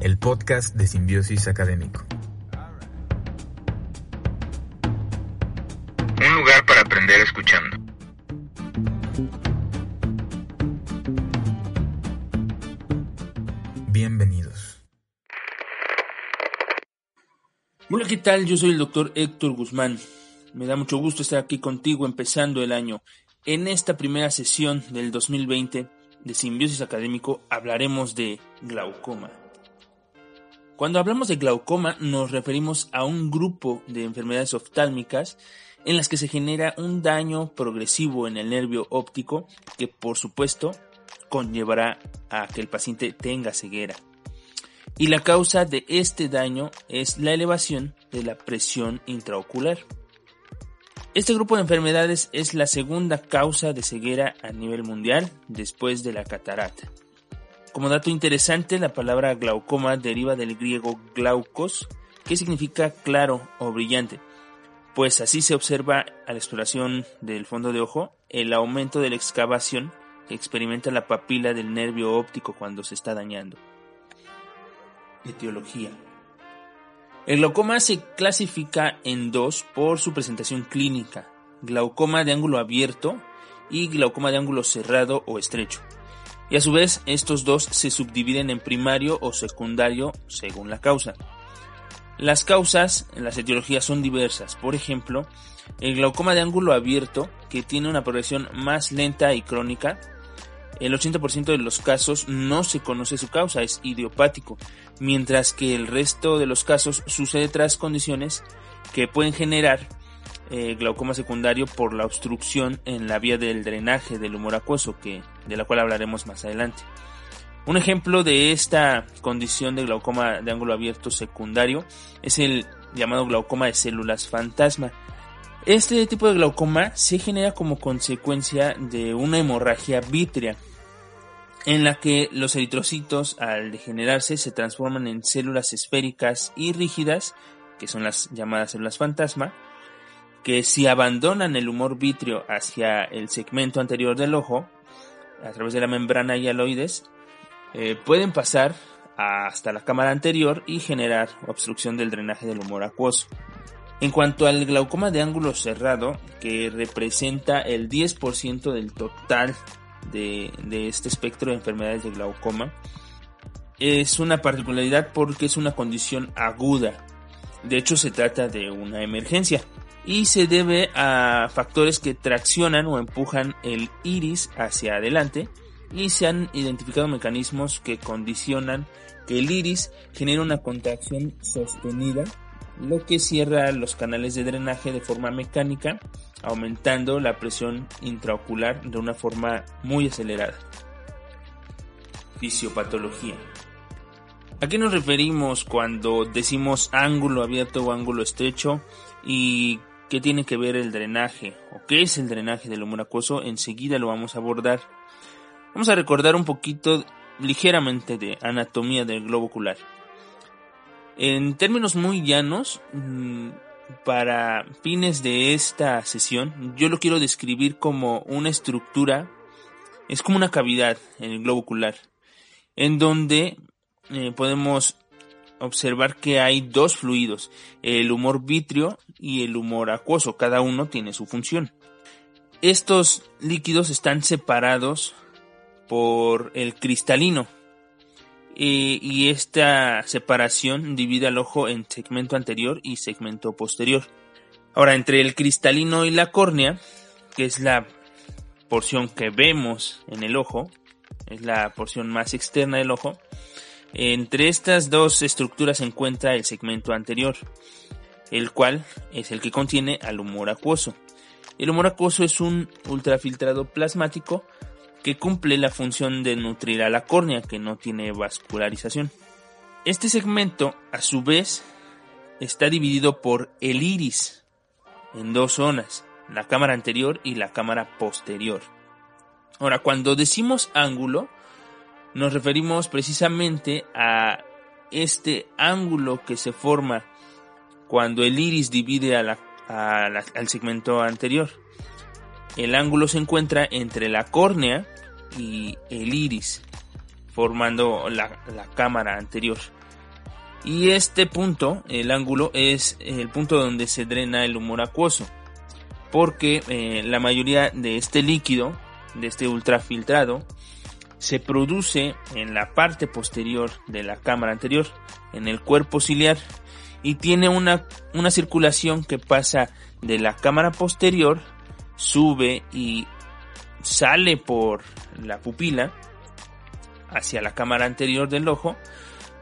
el podcast de Simbiosis Académico. Un lugar para aprender escuchando. Bienvenidos. Hola, ¿qué tal? Yo soy el doctor Héctor Guzmán. Me da mucho gusto estar aquí contigo empezando el año. En esta primera sesión del 2020 de Simbiosis Académico hablaremos de glaucoma. Cuando hablamos de glaucoma nos referimos a un grupo de enfermedades oftálmicas en las que se genera un daño progresivo en el nervio óptico que por supuesto conllevará a que el paciente tenga ceguera. Y la causa de este daño es la elevación de la presión intraocular. Este grupo de enfermedades es la segunda causa de ceguera a nivel mundial después de la catarata. Como dato interesante, la palabra glaucoma deriva del griego glaucos, que significa claro o brillante, pues así se observa a la exploración del fondo de ojo el aumento de la excavación que experimenta la papila del nervio óptico cuando se está dañando. Etiología. El glaucoma se clasifica en dos por su presentación clínica, glaucoma de ángulo abierto y glaucoma de ángulo cerrado o estrecho. Y a su vez, estos dos se subdividen en primario o secundario según la causa. Las causas en las etiologías son diversas. Por ejemplo, el glaucoma de ángulo abierto, que tiene una progresión más lenta y crónica, el 80% de los casos no se conoce su causa, es idiopático, mientras que el resto de los casos sucede tras condiciones que pueden generar eh, glaucoma secundario por la obstrucción en la vía del drenaje del humor acuoso, que, de la cual hablaremos más adelante. Un ejemplo de esta condición de glaucoma de ángulo abierto secundario es el llamado glaucoma de células fantasma. Este tipo de glaucoma se genera como consecuencia de una hemorragia vítrea, en la que los eritrocitos al degenerarse se transforman en células esféricas y rígidas, que son las llamadas células fantasma, que si abandonan el humor vítreo hacia el segmento anterior del ojo, a través de la membrana hialoides, eh, pueden pasar hasta la cámara anterior y generar obstrucción del drenaje del humor acuoso. En cuanto al glaucoma de ángulo cerrado, que representa el 10% del total de, de este espectro de enfermedades de glaucoma, es una particularidad porque es una condición aguda. De hecho, se trata de una emergencia y se debe a factores que traccionan o empujan el iris hacia adelante y se han identificado mecanismos que condicionan que el iris genere una contracción sostenida, lo que cierra los canales de drenaje de forma mecánica, aumentando la presión intraocular de una forma muy acelerada. Fisiopatología. ¿A qué nos referimos cuando decimos ángulo abierto o ángulo estrecho? ¿Y qué tiene que ver el drenaje? ¿O qué es el drenaje del humor acuoso? Enseguida lo vamos a abordar. Vamos a recordar un poquito ligeramente de anatomía del globo ocular. En términos muy llanos, mm, para fines de esta sesión, yo lo quiero describir como una estructura, es como una cavidad en el globo ocular, en donde eh, podemos observar que hay dos fluidos, el humor vitrio y el humor acuoso, cada uno tiene su función. Estos líquidos están separados por el cristalino. y esta separación divide al ojo en segmento anterior y segmento posterior. Ahora, entre el cristalino y la córnea, que es la porción que vemos en el ojo, es la porción más externa del ojo, entre estas dos estructuras se encuentra el segmento anterior, el cual es el que contiene al humor acuoso. El humor acuoso es un ultrafiltrado plasmático que cumple la función de nutrir a la córnea, que no tiene vascularización. Este segmento, a su vez, está dividido por el iris en dos zonas, la cámara anterior y la cámara posterior. Ahora, cuando decimos ángulo, nos referimos precisamente a este ángulo que se forma cuando el iris divide al segmento anterior. El ángulo se encuentra entre la córnea y el iris, formando la, cámara anterior. Y este punto, el ángulo, es el punto donde se drena el humor acuoso. Porque eh, la mayoría de este líquido, de este ultrafiltrado, se produce en la parte posterior de la cámara anterior, en el cuerpo ciliar, y tiene una, una circulación que pasa de la cámara posterior, sube y sale por la pupila hacia la cámara anterior del ojo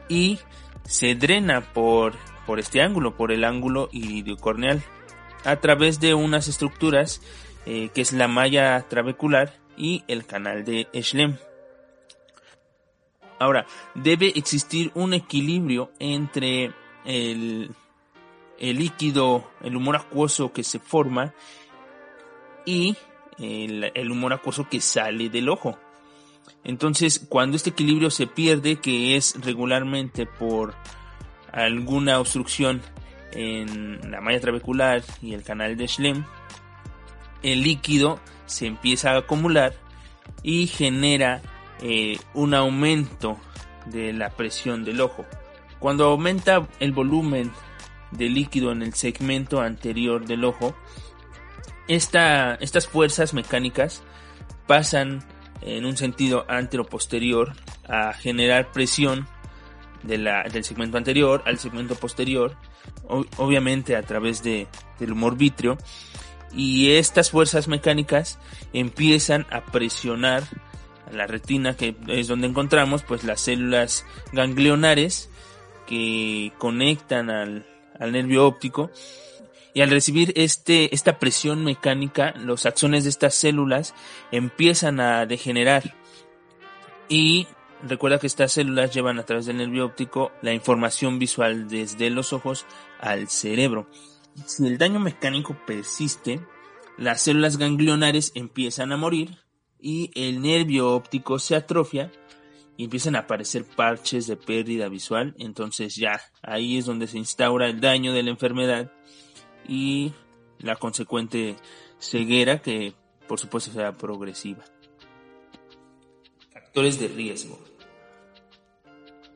y se drena por, por este ángulo, por el ángulo iridiocorneal, a través de unas estructuras eh, que es la malla trabecular y el canal de Schlemm. Ahora, debe existir un equilibrio entre el, el líquido, el humor acuoso que se forma y el, el humor acuoso que sale del ojo. Entonces, cuando este equilibrio se pierde, que es regularmente por alguna obstrucción en la malla trabecular y el canal de Schlemm, el líquido se empieza a acumular y genera eh, un aumento de la presión del ojo. Cuando aumenta el volumen de líquido en el segmento anterior del ojo, estas fuerzas mecánicas pasan en un sentido antero-posterior a generar presión del segmento anterior al segmento posterior, obviamente a través de, del humor vítreo, y estas fuerzas mecánicas empiezan a presionar la retina, que es donde encontramos pues las células ganglionares que conectan al, al nervio óptico y al recibir este, esta presión mecánica, los axones de estas células empiezan a degenerar. Y recuerda que estas células llevan a través del nervio óptico la información visual desde los ojos al cerebro. Si el daño mecánico persiste, las células ganglionares empiezan a morir y el nervio óptico se atrofia y empiezan a aparecer parches de pérdida visual. Entonces ya ahí es donde se instaura el daño de la enfermedad y la consecuente ceguera que por supuesto será progresiva. Factores de riesgo.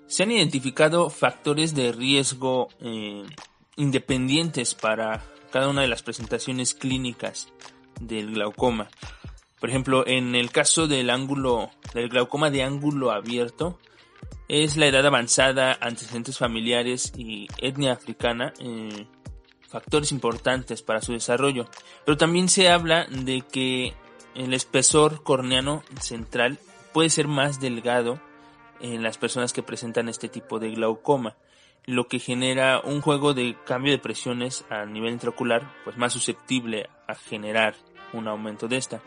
Se han identificado factores de riesgo eh, independientes para cada una de las presentaciones clínicas del glaucoma. Por ejemplo, en el caso del ángulo, del glaucoma de ángulo abierto, es la edad avanzada, antecedentes familiares y etnia africana, eh, factores importantes para su desarrollo. Pero también se habla de que el espesor corneano central puede ser más delgado en las personas que presentan este tipo de glaucoma, lo que genera un juego de cambio de presiones a nivel intraocular, pues más susceptible a generar un aumento de esta.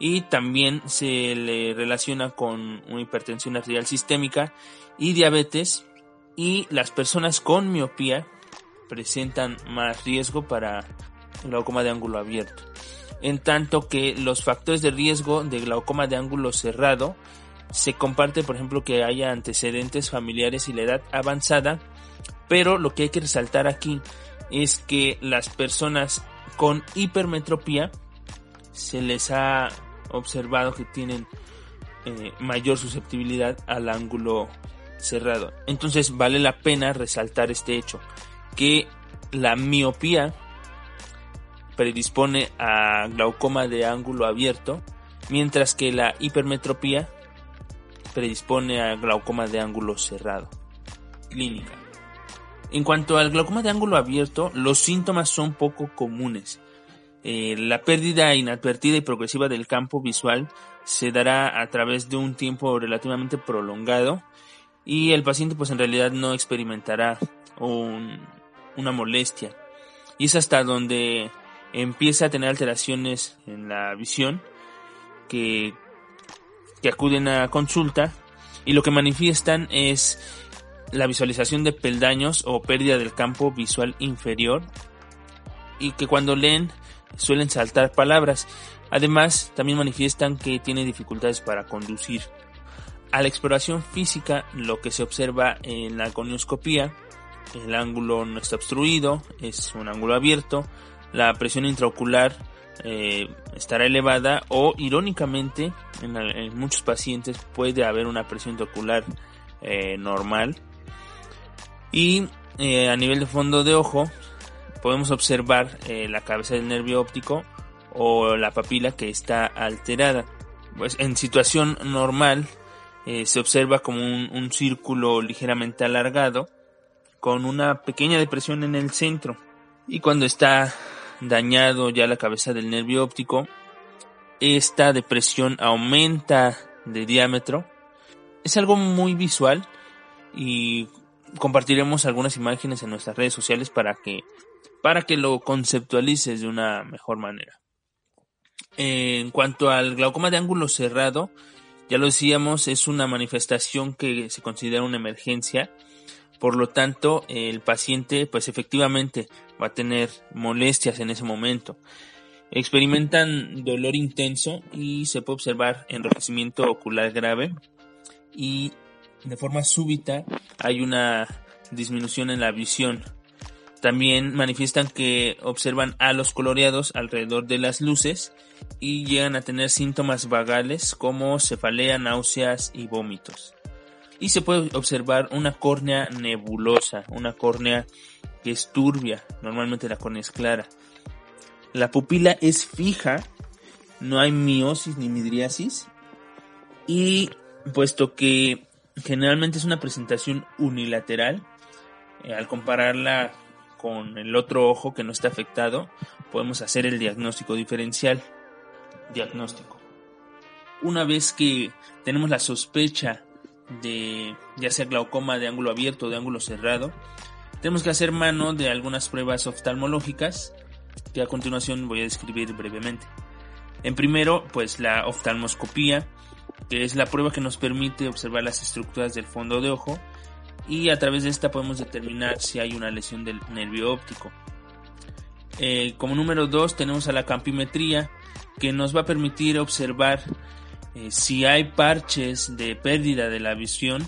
Y también se le relaciona con una hipertensión arterial sistémica y diabetes y las personas con miopía presentan más riesgo para glaucoma de ángulo abierto. En tanto que los factores de riesgo de glaucoma de ángulo cerrado se comparte, por ejemplo, que haya antecedentes familiares y la edad avanzada, pero lo que hay que resaltar aquí es que las personas con hipermetropía se les ha observado que tienen eh, mayor susceptibilidad al ángulo cerrado. Entonces vale la pena resaltar este hecho que la miopía predispone a glaucoma de ángulo abierto, mientras que la hipermetropía predispone a glaucoma de ángulo cerrado. Clínica. En cuanto al glaucoma de ángulo abierto, los síntomas son poco comunes. Eh, la pérdida inadvertida y progresiva del campo visual se dará a través de un tiempo relativamente prolongado y el paciente pues en realidad no experimentará un, una molestia. Y es hasta donde empieza a tener alteraciones en la visión que, que acuden a consulta y lo que manifiestan es la visualización de peldaños o pérdida del campo visual inferior y que cuando leen suelen saltar palabras. Además, también manifiestan que tienen dificultades para conducir. A la exploración física, lo que se observa en la conioscopía el ángulo no está obstruido, es un ángulo abierto, la presión intraocular eh, estará elevada o irónicamente en, muchos pacientes puede haber una presión intraocular eh, normal Y eh, a nivel de fondo de ojo podemos observar eh, la cabeza del nervio óptico o la papila que está alterada. Pues en situación normal eh, se observa como un, un círculo ligeramente alargado con una pequeña depresión en el centro. Y cuando está dañado ya la cabeza del nervio óptico, esta depresión aumenta de diámetro. Es algo muy visual y compartiremos algunas imágenes en nuestras redes sociales para que para que lo conceptualices de una mejor manera. En cuanto al glaucoma de ángulo cerrado, ya lo decíamos, es una manifestación que se considera una emergencia. Por lo tanto, el paciente, pues efectivamente, va a tener molestias en ese momento. Experimentan dolor intenso y se puede observar enrojecimiento ocular grave y de forma súbita hay una disminución en la visión. También manifiestan que observan halos coloreados alrededor de las luces y llegan a tener síntomas vagales como cefalea, náuseas y vómitos. Y se puede observar una córnea nebulosa, una córnea que es turbia, normalmente la córnea es clara. La pupila es fija, no hay miosis ni midriasis y puesto que generalmente es una presentación unilateral, eh, al compararla con el otro ojo que no está afectado, podemos hacer el diagnóstico diferencial. Diagnóstico. Una vez que tenemos la sospecha de ya sea glaucoma de ángulo abierto o de ángulo cerrado, tenemos que hacer mano de algunas pruebas oftalmológicas que a continuación voy a describir brevemente. En primero, pues la oftalmoscopía, que es la prueba que nos permite observar las estructuras del fondo de ojo y a través de esta podemos determinar si hay una lesión del nervio óptico. Eh, como número 2 tenemos a la campimetría que nos va a permitir observar eh, si hay parches de pérdida de la visión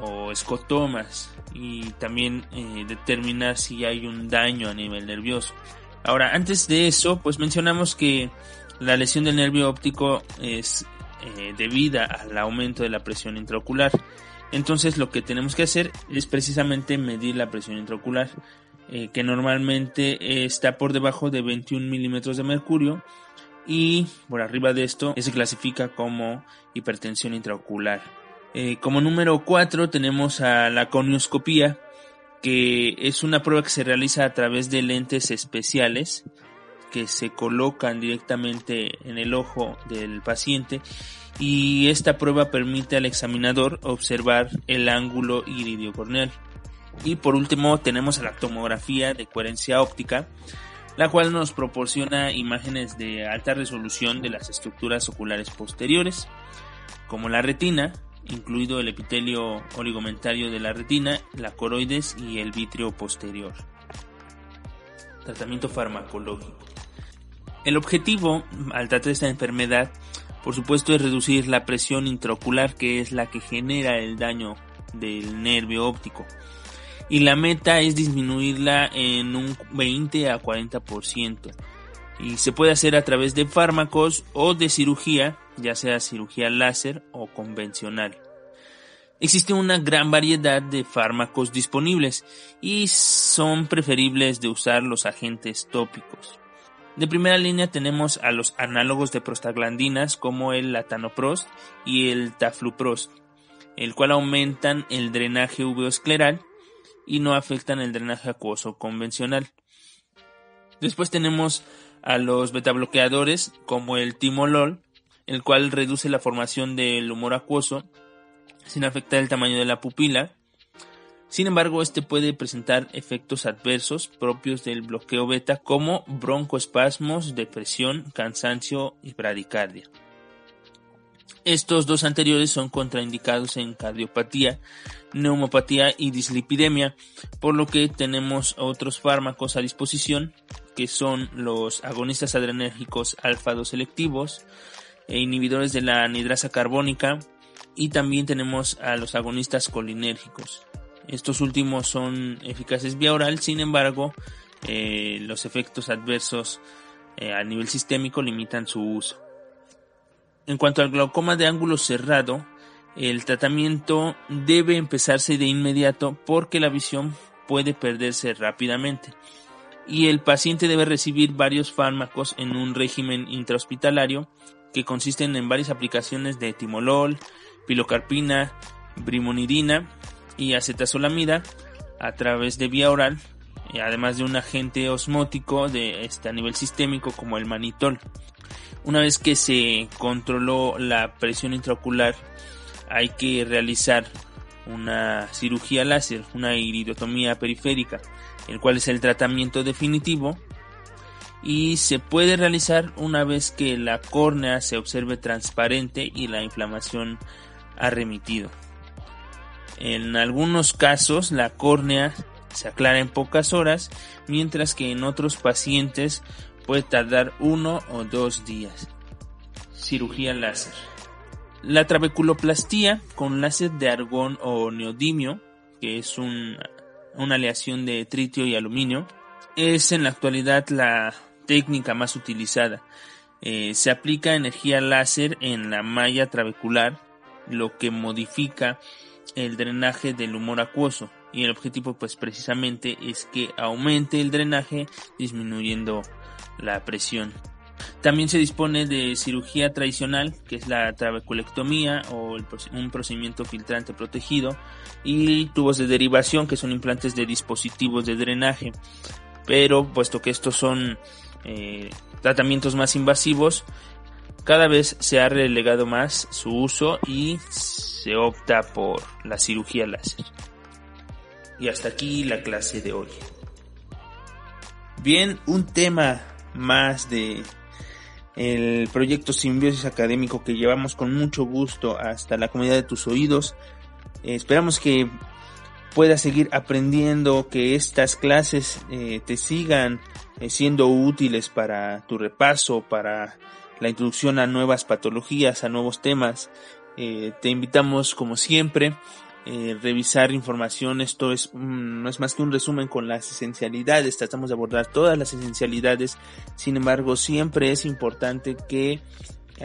o escotomas y también eh, determinar si hay un daño a nivel nervioso. Ahora, antes de eso, pues mencionamos que la lesión del nervio óptico es debida al aumento de la presión intraocular. Entonces lo que tenemos que hacer es precisamente medir la presión intraocular, eh, que normalmente está por debajo de 21 milímetros de mercurio y por arriba de esto se clasifica como hipertensión intraocular. Eh, como número 4 tenemos a la conioscopía, que es una prueba que se realiza a través de lentes especiales que se colocan directamente en el ojo del paciente y esta prueba permite al examinador observar el ángulo iridio corneal. Y por último tenemos la tomografía de coherencia óptica, la cual nos proporciona imágenes de alta resolución de las estructuras oculares posteriores, como la retina, incluido el epitelio oligomentario de la retina, la coroides y el vitrio posterior. Tratamiento farmacológico. El objetivo al tratar esta enfermedad por supuesto es reducir la presión intraocular que es la que genera el daño del nervio óptico. Y la meta es disminuirla en un 20 a 40%. Y se puede hacer a través de fármacos o de cirugía, ya sea cirugía láser o convencional. Existe una gran variedad de fármacos disponibles y son preferibles de usar los agentes tópicos. De primera línea tenemos a los análogos de prostaglandinas como el latanoprost y el tafluprost, el cual aumentan el drenaje uveoscleral y no afectan el drenaje acuoso convencional. Después tenemos a los betabloqueadores como el timolol, el cual reduce la formación del humor acuoso sin afectar el tamaño de la pupila sin embargo, este puede presentar efectos adversos propios del bloqueo beta como broncoespasmos, depresión, cansancio y bradicardia. Estos dos anteriores son contraindicados en cardiopatía, neumopatía y dislipidemia, por lo que tenemos otros fármacos a disposición que son los agonistas adrenérgicos alfa-2 selectivos, e inhibidores de la anidrasa carbónica y también tenemos a los agonistas colinérgicos. Estos últimos son eficaces vía oral, sin embargo, eh, los efectos adversos eh, a nivel sistémico limitan su uso. En cuanto al glaucoma de ángulo cerrado, El tratamiento debe empezarse de inmediato porque la visión puede perderse rápidamente y el paciente debe recibir varios fármacos en un régimen intrahospitalario que consisten en varias aplicaciones de timolol, pilocarpina, brimonidina y acetazolamida a través de vía oral, además de un agente osmótico de este, a nivel sistémico como el manitol. Una vez que se controló la presión intraocular, hay que realizar una cirugía láser, una iridotomía periférica, el cual es el tratamiento definitivo y se puede realizar una vez que la córnea se observe transparente y la inflamación ha remitido. En algunos casos la córnea se aclara en pocas horas, mientras que en otros pacientes puede tardar uno o dos días. Cirugía láser. La trabeculoplastía con láser de argón o neodimio, que es una aleación de tritio y aluminio, es en la actualidad la técnica más utilizada. Eh, se aplica energía láser en la malla trabecular, lo que modifica el drenaje del humor acuoso y el objetivo pues precisamente es que aumente el drenaje disminuyendo la presión. También se dispone de cirugía tradicional, que es la trabeculectomía o un procedimiento filtrante protegido, y tubos de derivación, que son implantes de dispositivos de drenaje. Pero puesto que estos son eh, tratamientos más invasivos, cada vez se ha relegado más su uso y se opta por la cirugía láser. Y hasta aquí la clase de hoy. Bien, un tema más de el proyecto Simbiosis Académico que llevamos con mucho gusto hasta la comunidad de tus oídos. Eh, esperamos que puedas seguir aprendiendo, que estas clases eh, te sigan eh, siendo útiles para tu repaso, para la introducción a nuevas patologías, a nuevos temas. te invitamos, como siempre, eh, revisar información. Esto es no es más que un resumen con las esencialidades. Tratamos de abordar todas las esencialidades. Sin embargo, siempre es importante que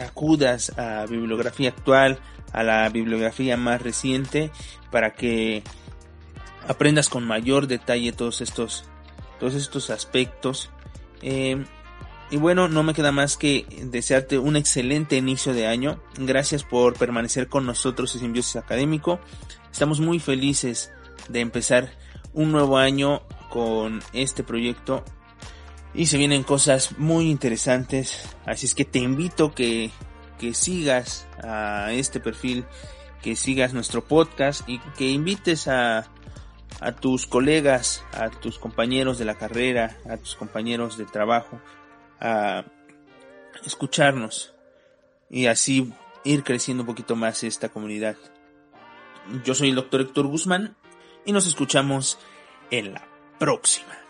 acudas a bibliografía actual, a la bibliografía más reciente, para que aprendas con mayor detalle todos estos, todos estos aspectos. Eh, y bueno, no me queda más que desearte un excelente inicio de año. Gracias por permanecer con nosotros en Simbiosis Académico. Estamos muy felices de empezar un nuevo año con este proyecto y se vienen cosas muy interesantes. Así es que te invito que, que sigas a este perfil, que sigas nuestro podcast y que invites a, a tus colegas, a tus compañeros de la carrera, a tus compañeros de trabajo a escucharnos y así ir creciendo un poquito más esta comunidad. Yo soy el doctor Héctor Guzmán y nos escuchamos en la próxima.